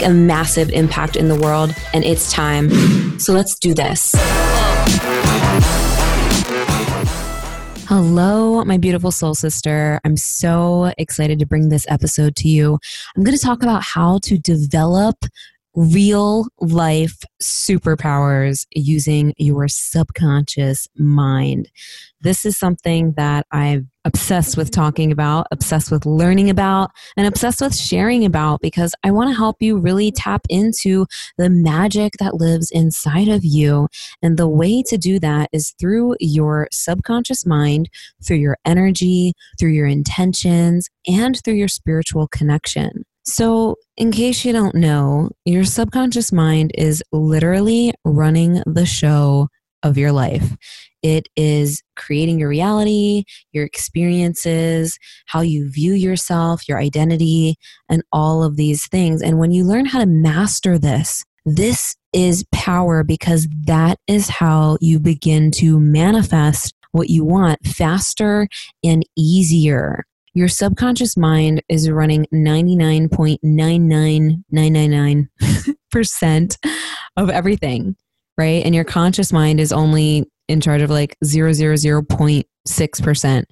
a massive impact in the world, and it's time. So let's do this. Hello, my beautiful soul sister. I'm so excited to bring this episode to you. I'm going to talk about how to develop real life superpowers using your subconscious mind. This is something that I'm obsessed with talking about, obsessed with learning about, and obsessed with sharing about because I want to help you really tap into the magic that lives inside of you. And the way to do that is through your subconscious mind, through your energy, through your intentions, and through your spiritual connection. So, in case you don't know, your subconscious mind is literally running the show of your life. It is creating your reality, your experiences, how you view yourself, your identity, and all of these things. And when you learn how to master this, this is power because that is how you begin to manifest what you want faster and easier your subconscious mind is running 99.99999% of everything, right? And your conscious mind is only in charge of like 0.6%.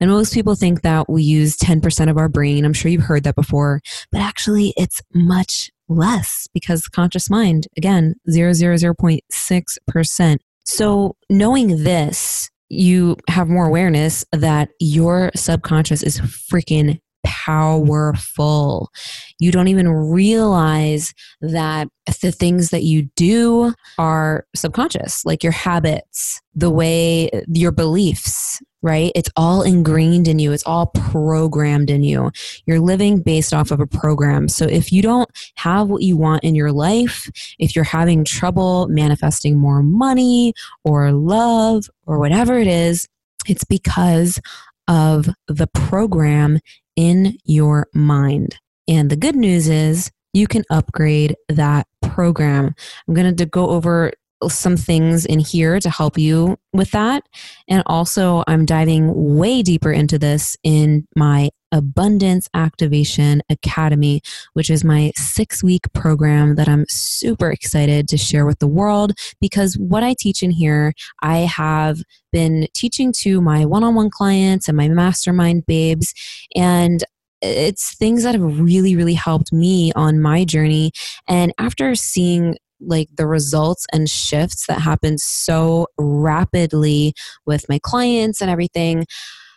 And most people think that we use 10% of our brain. I'm sure you've heard that before, but actually it's much less because the conscious mind, again, 0.6%. So knowing this you have more awareness that your subconscious is freaking powerful. You don't even realize that the things that you do are subconscious, like your habits, the way your beliefs, right? It's all ingrained in you, it's all programmed in you. You're living based off of a program. So if you don't have what you want in your life, if you're having trouble manifesting more money or love or whatever it is, it's because of the program in your mind. And the good news is you can upgrade that program. I'm going to go over some things in here to help you with that. And also, I'm diving way deeper into this in my Abundance Activation Academy, which is my six week program that I'm super excited to share with the world because what I teach in here, I have been teaching to my one on one clients and my mastermind babes. And it's things that have really, really helped me on my journey. And after seeing like the results and shifts that happen so rapidly with my clients and everything.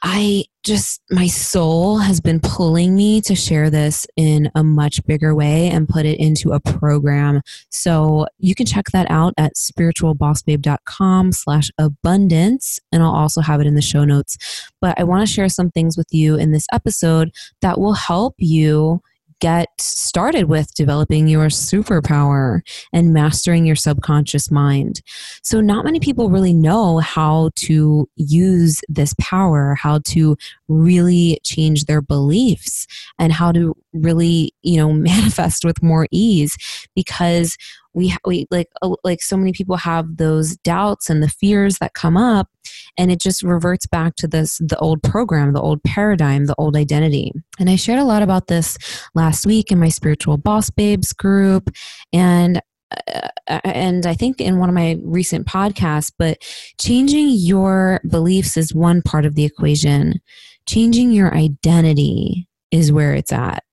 I just, my soul has been pulling me to share this in a much bigger way and put it into a program. So you can check that out at spiritualbossbabe.com slash abundance. And I'll also have it in the show notes. But I want to share some things with you in this episode that will help you get started with developing your superpower and mastering your subconscious mind. So, not many people really know how to use this power, how to really change their beliefs, and how to really, you know, manifest with more ease because we we like uh, like so many people have those doubts and the fears that come up and it just reverts back to this the old program the old paradigm the old identity and i shared a lot about this last week in my spiritual boss babes group and uh, and I think in one of my recent podcasts, but changing your beliefs is one part of the equation. Changing your identity is where it's at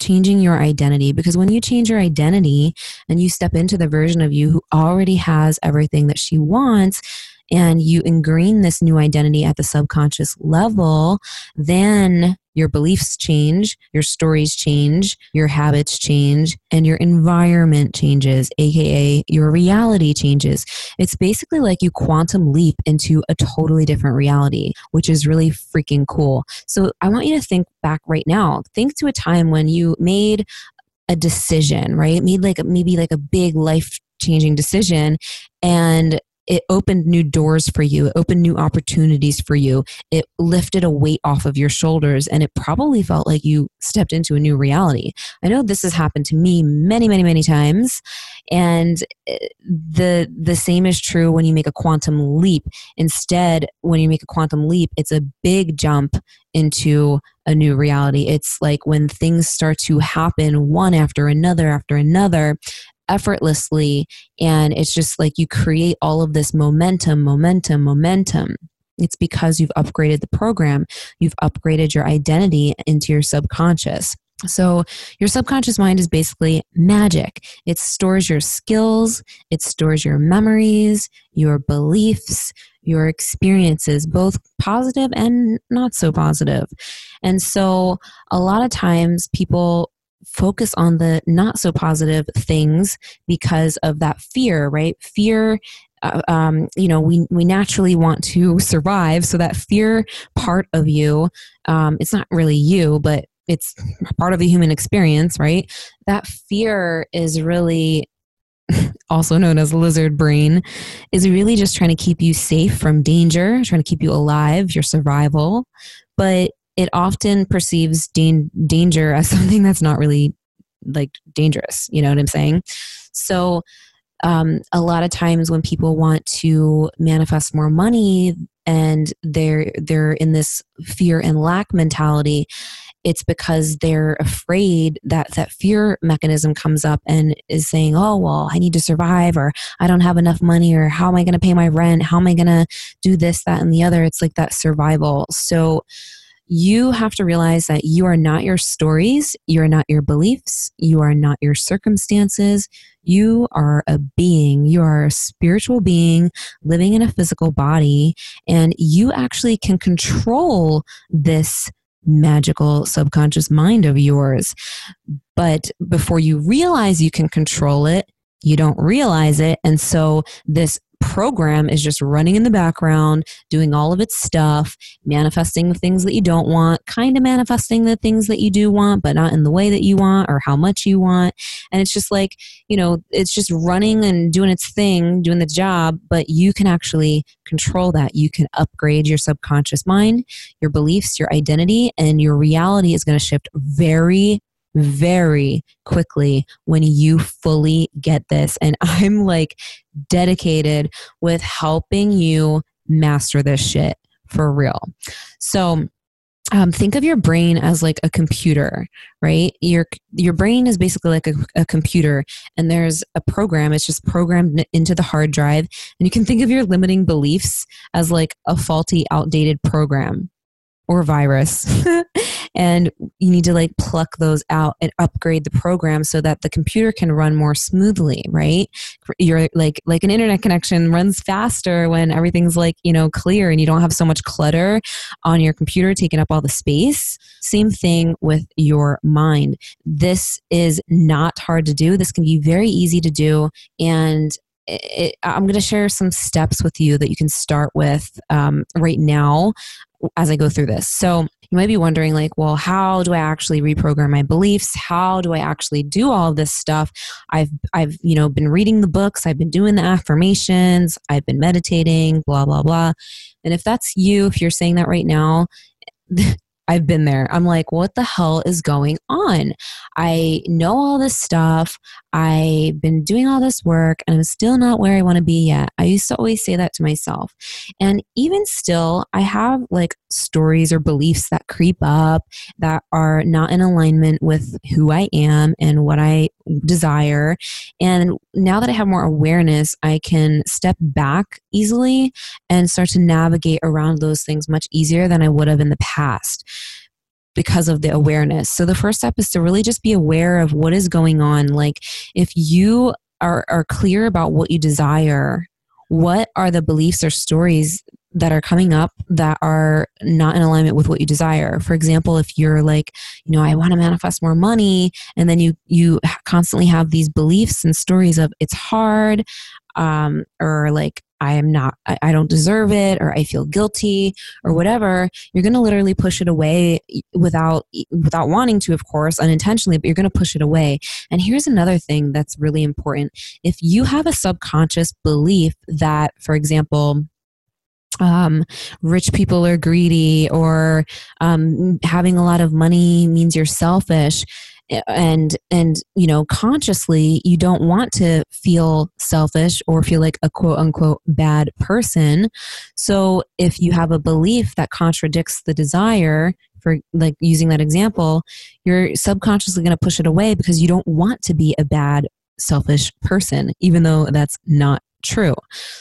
changing your identity because when you change your identity and you step into the version of you who already has everything that she wants and you ingrain this new identity at the subconscious level, then your beliefs change, your stories change, your habits change, and your environment changes, aka your reality changes. It's basically like you quantum leap into a totally different reality, which is really freaking cool. So I want you to think back right now. Think to a time when you made a decision, right? Made like maybe like a big life changing decision and it opened new doors for you. It opened new opportunities for you. It lifted a weight off of your shoulders and it probably felt like you stepped into a new reality. I know this has happened to me many, many, many times. And eh, the the same is true when you make a quantum leap. Instead, when you make a quantum leap, it's a big jump into a new reality. It's like when things start to happen one after another after another, effortlessly. And it's just like you create all of this momentum, momentum, momentum. It's because you've upgraded the program, you've upgraded your identity into your subconscious. So, your subconscious mind is basically magic. It stores your skills, it stores your memories, your beliefs, your experiences, both positive and not so positive. And so, a lot of times people focus on the not so positive things because of that fear, right? Fear uh, um, you know, we we naturally want to survive. So that fear part of you, um, it's not really you, but it's part of the human experience, right? That fear is really also known as lizard brain, is really just trying to keep you safe from danger, trying to keep you alive, your survival. But it often perceives dan- danger as something that's not really like dangerous. You know what I'm saying? So, um, a lot of times when people want to manifest more money and they're they're in this fear and lack mentality it's because they're afraid that that fear mechanism comes up and is saying oh well i need to survive or i don't have enough money or how am i going to pay my rent how am i going to do this that and the other it's like that survival so you have to realize that you are not your stories, you are not your beliefs, you are not your circumstances. You are a being, you are a spiritual being living in a physical body, and you actually can control this magical subconscious mind of yours. But before you realize you can control it, you don't realize it. And so this program is just running in the background, doing all of its stuff, manifesting the things that you don't want, kind of manifesting the things that you do want, but not in the way that you want or how much you want. And it's just like, you know, it's just running and doing its thing, doing the job, but you can actually control that. You can upgrade your subconscious mind, your beliefs, your identity, and your reality is going to shift very, very quickly when you fully get this. And I'm like dedicated with helping you master this shit for real. So, um, think of your brain as like a computer, right? Your your brain is basically like a, a, computer, and there's a program. It's just programmed into the hard drive, and you can think of your limiting beliefs as like a faulty, outdated program or virus. and you need to like pluck those out and upgrade the program so that the computer can run more smoothly right? You're like like an internet connection runs faster when everything's like you know clear and you don't have so much clutter on your computer taking up all the space. Same thing with your mind. This is not hard to do. This can be very easy to do. And it, I'm going to share some steps with you that you can start with um, right now as I go through this. So you might be wondering, like, well, how do I actually reprogram my beliefs? How do I actually do all this stuff? I've I've you know been reading the books, I've been doing the affirmations, I've been meditating, blah blah blah. And if that's you, if you're saying that right now, I've been there. I'm like, what the hell is going on? I know all this stuff. I've been doing all this work and I'm still not where I want to be yet. I used to always say that to myself. And even still, I have like stories or beliefs that creep up that are not in alignment with who I am and what I desire. And now that I have more awareness, I can step back easily and start to navigate around those things much easier than I would have in the past because of the awareness. So the first step is to really just be aware of what is going on. Like if you are, are clear about what you desire, what are the beliefs or stories that are coming up that are not in alignment with what you desire. For example, if you're like, you know, I want to manifest more money and then you you constantly have these beliefs and stories of it's hard um or like I am not, I, I don't deserve it, or I feel guilty, or whatever, you're going to literally push it away without, without wanting to, of course, unintentionally, but you're going to push it away. And here's another thing that's really important. If you have a subconscious belief that, for example, um, rich people are greedy or um, having a lot of money means you're selfish and and you know consciously you don't want to feel selfish or feel like a quote unquote bad person. So if you have a belief that contradicts the desire for like using that example you're subconsciously going to push it away because you don't want to be a bad selfish person even though that's not true.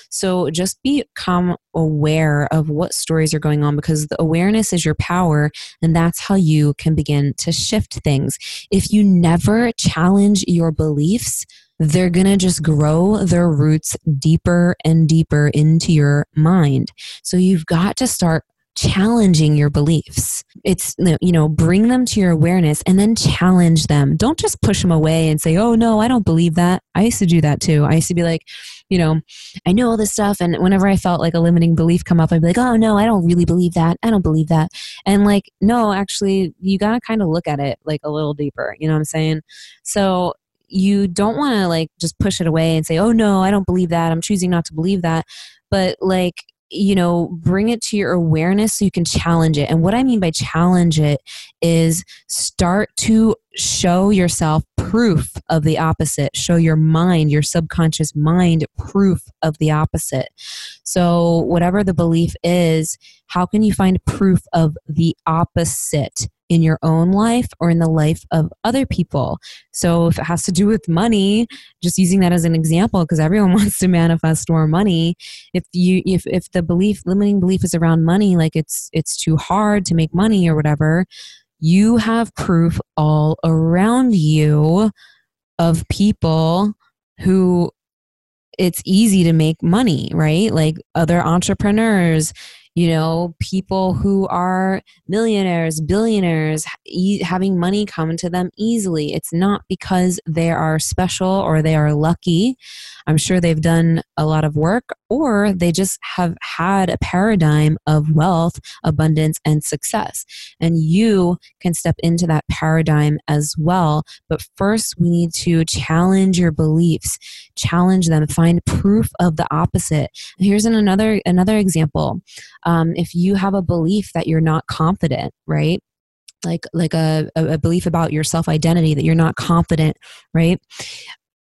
So just become aware of what stories are going on because the awareness is your power and that's how you can begin to shift things. If you never challenge your beliefs, they're going to just grow their roots deeper and deeper into your mind. So you've got to start challenging your beliefs. It's, you know, bring them to your awareness and then challenge them. Don't just push them away and say, oh, no, I don't believe that. I used to do that too. I used to be like, you know, I know all this stuff. And whenever I felt like a limiting belief come up, I'd be like, oh, no, I don't really believe that. I don't believe that. And like, no, actually, you got to kind of look at it like a little deeper. You know what I'm saying? So, you don't want to like just push it away and say, oh no, I don't believe that. I'm choosing not to believe that. But like, you know, bring it to your awareness so you can challenge it. And what I mean by challenge it is start to show yourself proof of the opposite. Show your mind, your subconscious mind, proof of the opposite. So, whatever the belief is, how can you find proof of the opposite? In your own life or in the life of other people. So if it has to do with money, just using that as an example because everyone wants to manifest more money, if you if if the belief limiting belief is around money like it's it's too hard to make money or whatever, you have proof all around you of people who it's easy to make money, right? Like other entrepreneurs, you know, people who are millionaires, billionaires, e- having money come to them easily. It's not because they are special or they are lucky. I'm sure they've done a lot of work or they just have had a paradigm of wealth, abundance, and success. And you can step into that paradigm as well. But first, we need to challenge your beliefs, challenge them, find proof of the opposite. And here's an another another example um, if you have a belief that you're not confident right like like a, a belief about your self identity that you're not confident right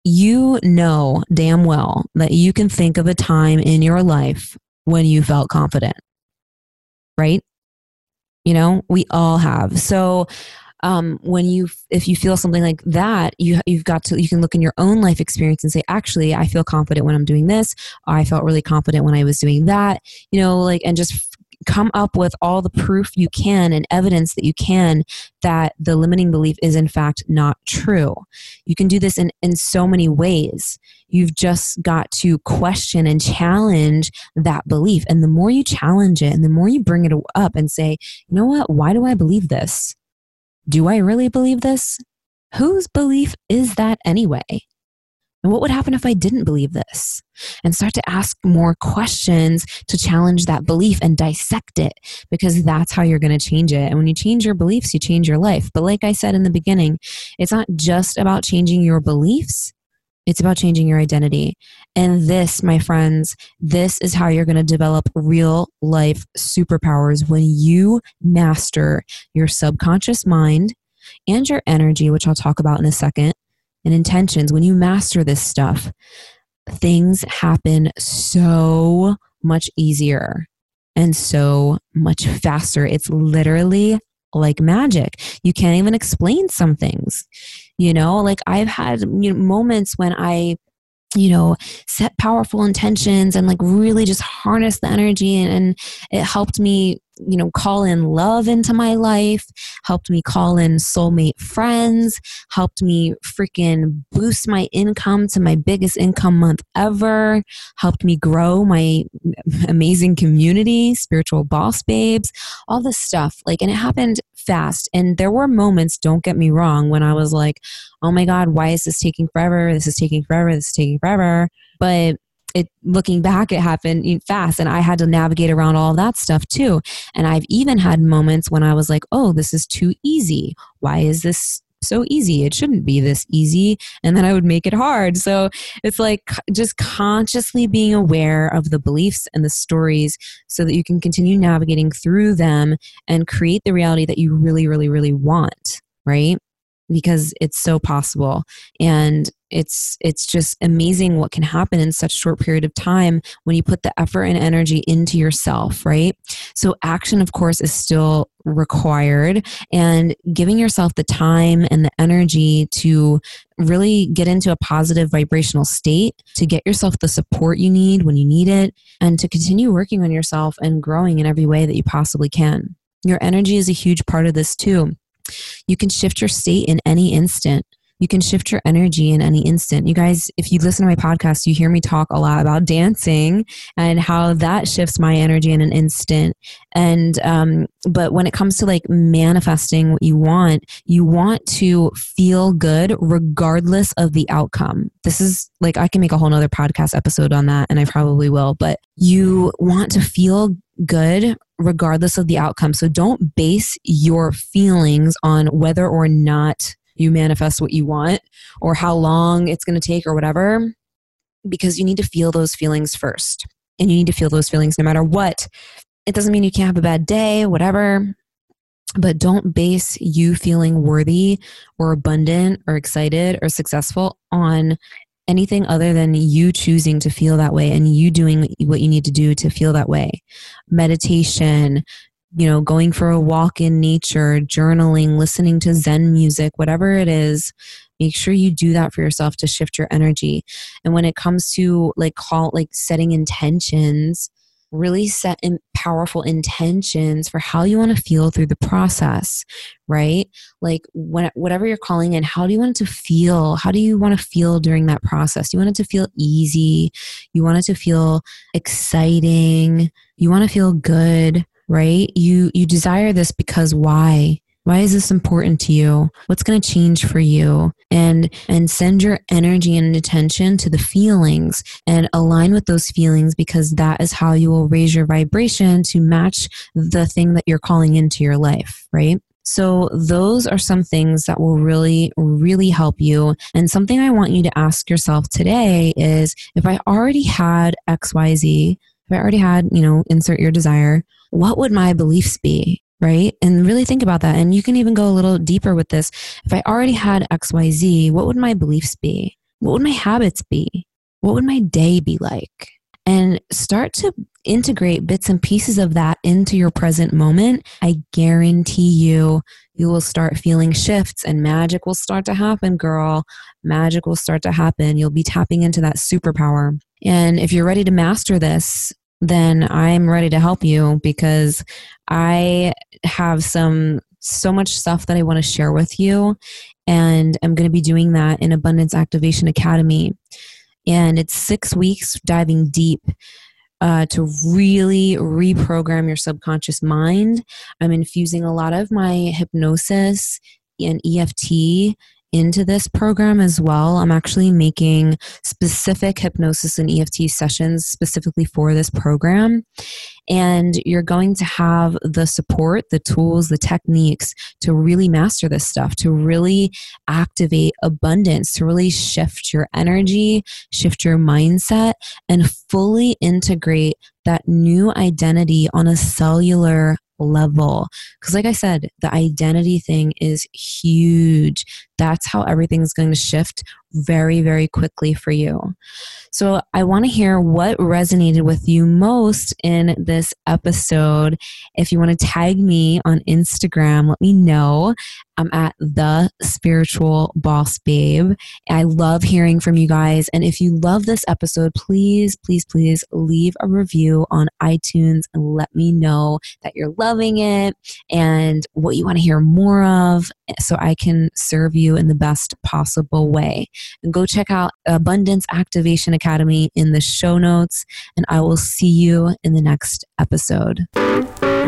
you know damn well that you can think of a time in your life when you felt confident right? You know we all have. So um, when you if you feel something like that you you've got to you can look in your own life experience and say actually i feel confident when i'm doing this. I felt really confident when i was doing that you know like and just come up with all the proof you can and evidence that you can that the limiting belief is in fact not true. You can do this in, in so many ways. You've just got to question and challenge that belief. And the more you challenge it and the more you bring it up and say, you know what, why do I believe this? Do I really believe this? Whose belief is that anyway? And what would happen if I didn't believe this? And start to ask more questions to challenge that belief and dissect it because that's how you're going to change it. And when you change your beliefs, you change your life. But like I said in the beginning, it's not just about changing your beliefs, it's about changing your identity. And this, my friends, this is how you're going to develop real life superpowers when you master your subconscious mind and your energy, which I'll talk about in a second, and intentions. When you master this stuff, things happen so much easier and so much faster. It's literally like magic. You can't even explain some things. You know, like I've had you know, moments when I you know set powerful intentions and like really just harness the energy and, and, it helped me you know, call in love into my life, helped me call in soulmate friends, helped me freaking boost my income to my biggest income month ever, helped me grow my amazing community, spiritual boss babes, all this stuff. Like, and it happened fast. And there were moments, don't get me wrong, when I was like, oh my God, why is this taking forever? This is taking forever. This is taking forever. But it looking back it happened fast and i had to navigate around all that stuff too. And i've even had moments when i was like oh this is too easy. Why is this so easy? It shouldn't be this easy. And then i would make it hard. So it's like just consciously being aware of the beliefs and the stories so that you can continue navigating through them and create the reality that you really really really want right? Because it's so possible. And it's it's just amazing what can happen in such short period of time when you put the effort and energy into yourself right? So action of course is still required and giving yourself the time and the energy to really get into a positive vibrational state to get yourself the support you need when you need it and to continue working on yourself and growing in every way that you possibly can. Your energy is a huge part of this too. You can shift your state in any instant. You can shift your energy in any instant. You guys, if you listen to my podcast, you hear me talk a lot about dancing and how that shifts my energy in an instant. And, um, but when it comes to like manifesting what you want, you want to feel good regardless of the outcome. This is like, I can make a whole nother podcast episode on that, and I probably will, but you want to feel good regardless of the outcome. So don't base your feelings on whether or not you manifest what you want or how long it's going to take or whatever, because you need to feel those feelings first. And you need to feel those feelings no matter what. It doesn't mean you can't have a bad day, whatever, but don't base you feeling worthy or abundant or excited or successful on anything other than you choosing to feel that way and you doing what you need to do to feel that way. Meditation, you know, going for a walk in nature, journaling, listening to Zen music, whatever it is, make sure you do that for yourself to shift your energy. And when it comes to like call like setting intentions, really set in powerful intentions for how you want to feel through the process, right? Like when, whatever you're calling in, how do you want it to feel? How do you want to feel during that process? You want it to feel easy. You want it to feel exciting. You want to feel good, right? You, you desire this because why? Why is this important to you? What's going to change for you? And and send your energy and attention to the feelings and align with those feelings because that is how you will raise your vibration to match the thing that you're calling into your life, right? So, those are some things that will really, really help you. And something I want you to ask yourself today is if I already had XYZ, if I already had, you know, insert your desire, what would my beliefs be? right? And really think about that. And you can even go a little deeper with this. If I already had XYZ, what would my beliefs be? What would my habits be? What would my day be like? And start to integrate bits and pieces of that into your present moment. I guarantee you, you will start feeling shifts and magic will start to happen, girl. Magic will start to happen. You'll be tapping into that superpower. And if you're ready to master this, then I'm ready to help you because I have some so much stuff that I want to share with you. And I'm going to be doing that in Abundance Activation Academy. And it's six weeks diving deep uh, to really reprogram your subconscious mind. I'm infusing a lot of my hypnosis and EFT into this program as well. I'm actually making specific hypnosis and EFT sessions specifically for this program. And you're going to have the support, the tools, the techniques to really master this stuff, to really activate abundance, to really shift your energy, shift your mindset, and fully integrate that new identity on a cellular level. Because, like I said, the identity thing is huge. That's how everything's going to shift very, very quickly for you. So, I want to hear what resonated with you most in this episode. If you want to tag me on Instagram, let me know. I'm at the spiritual boss babe. I love hearing from you guys. And if you love this episode, please, please, please leave a review on iTunes and let me know that you're loving it and what you want to hear more of so I can serve you in the best possible way. And go check out Abundance Activation Academy in the show notes, and I will see you in the next episode.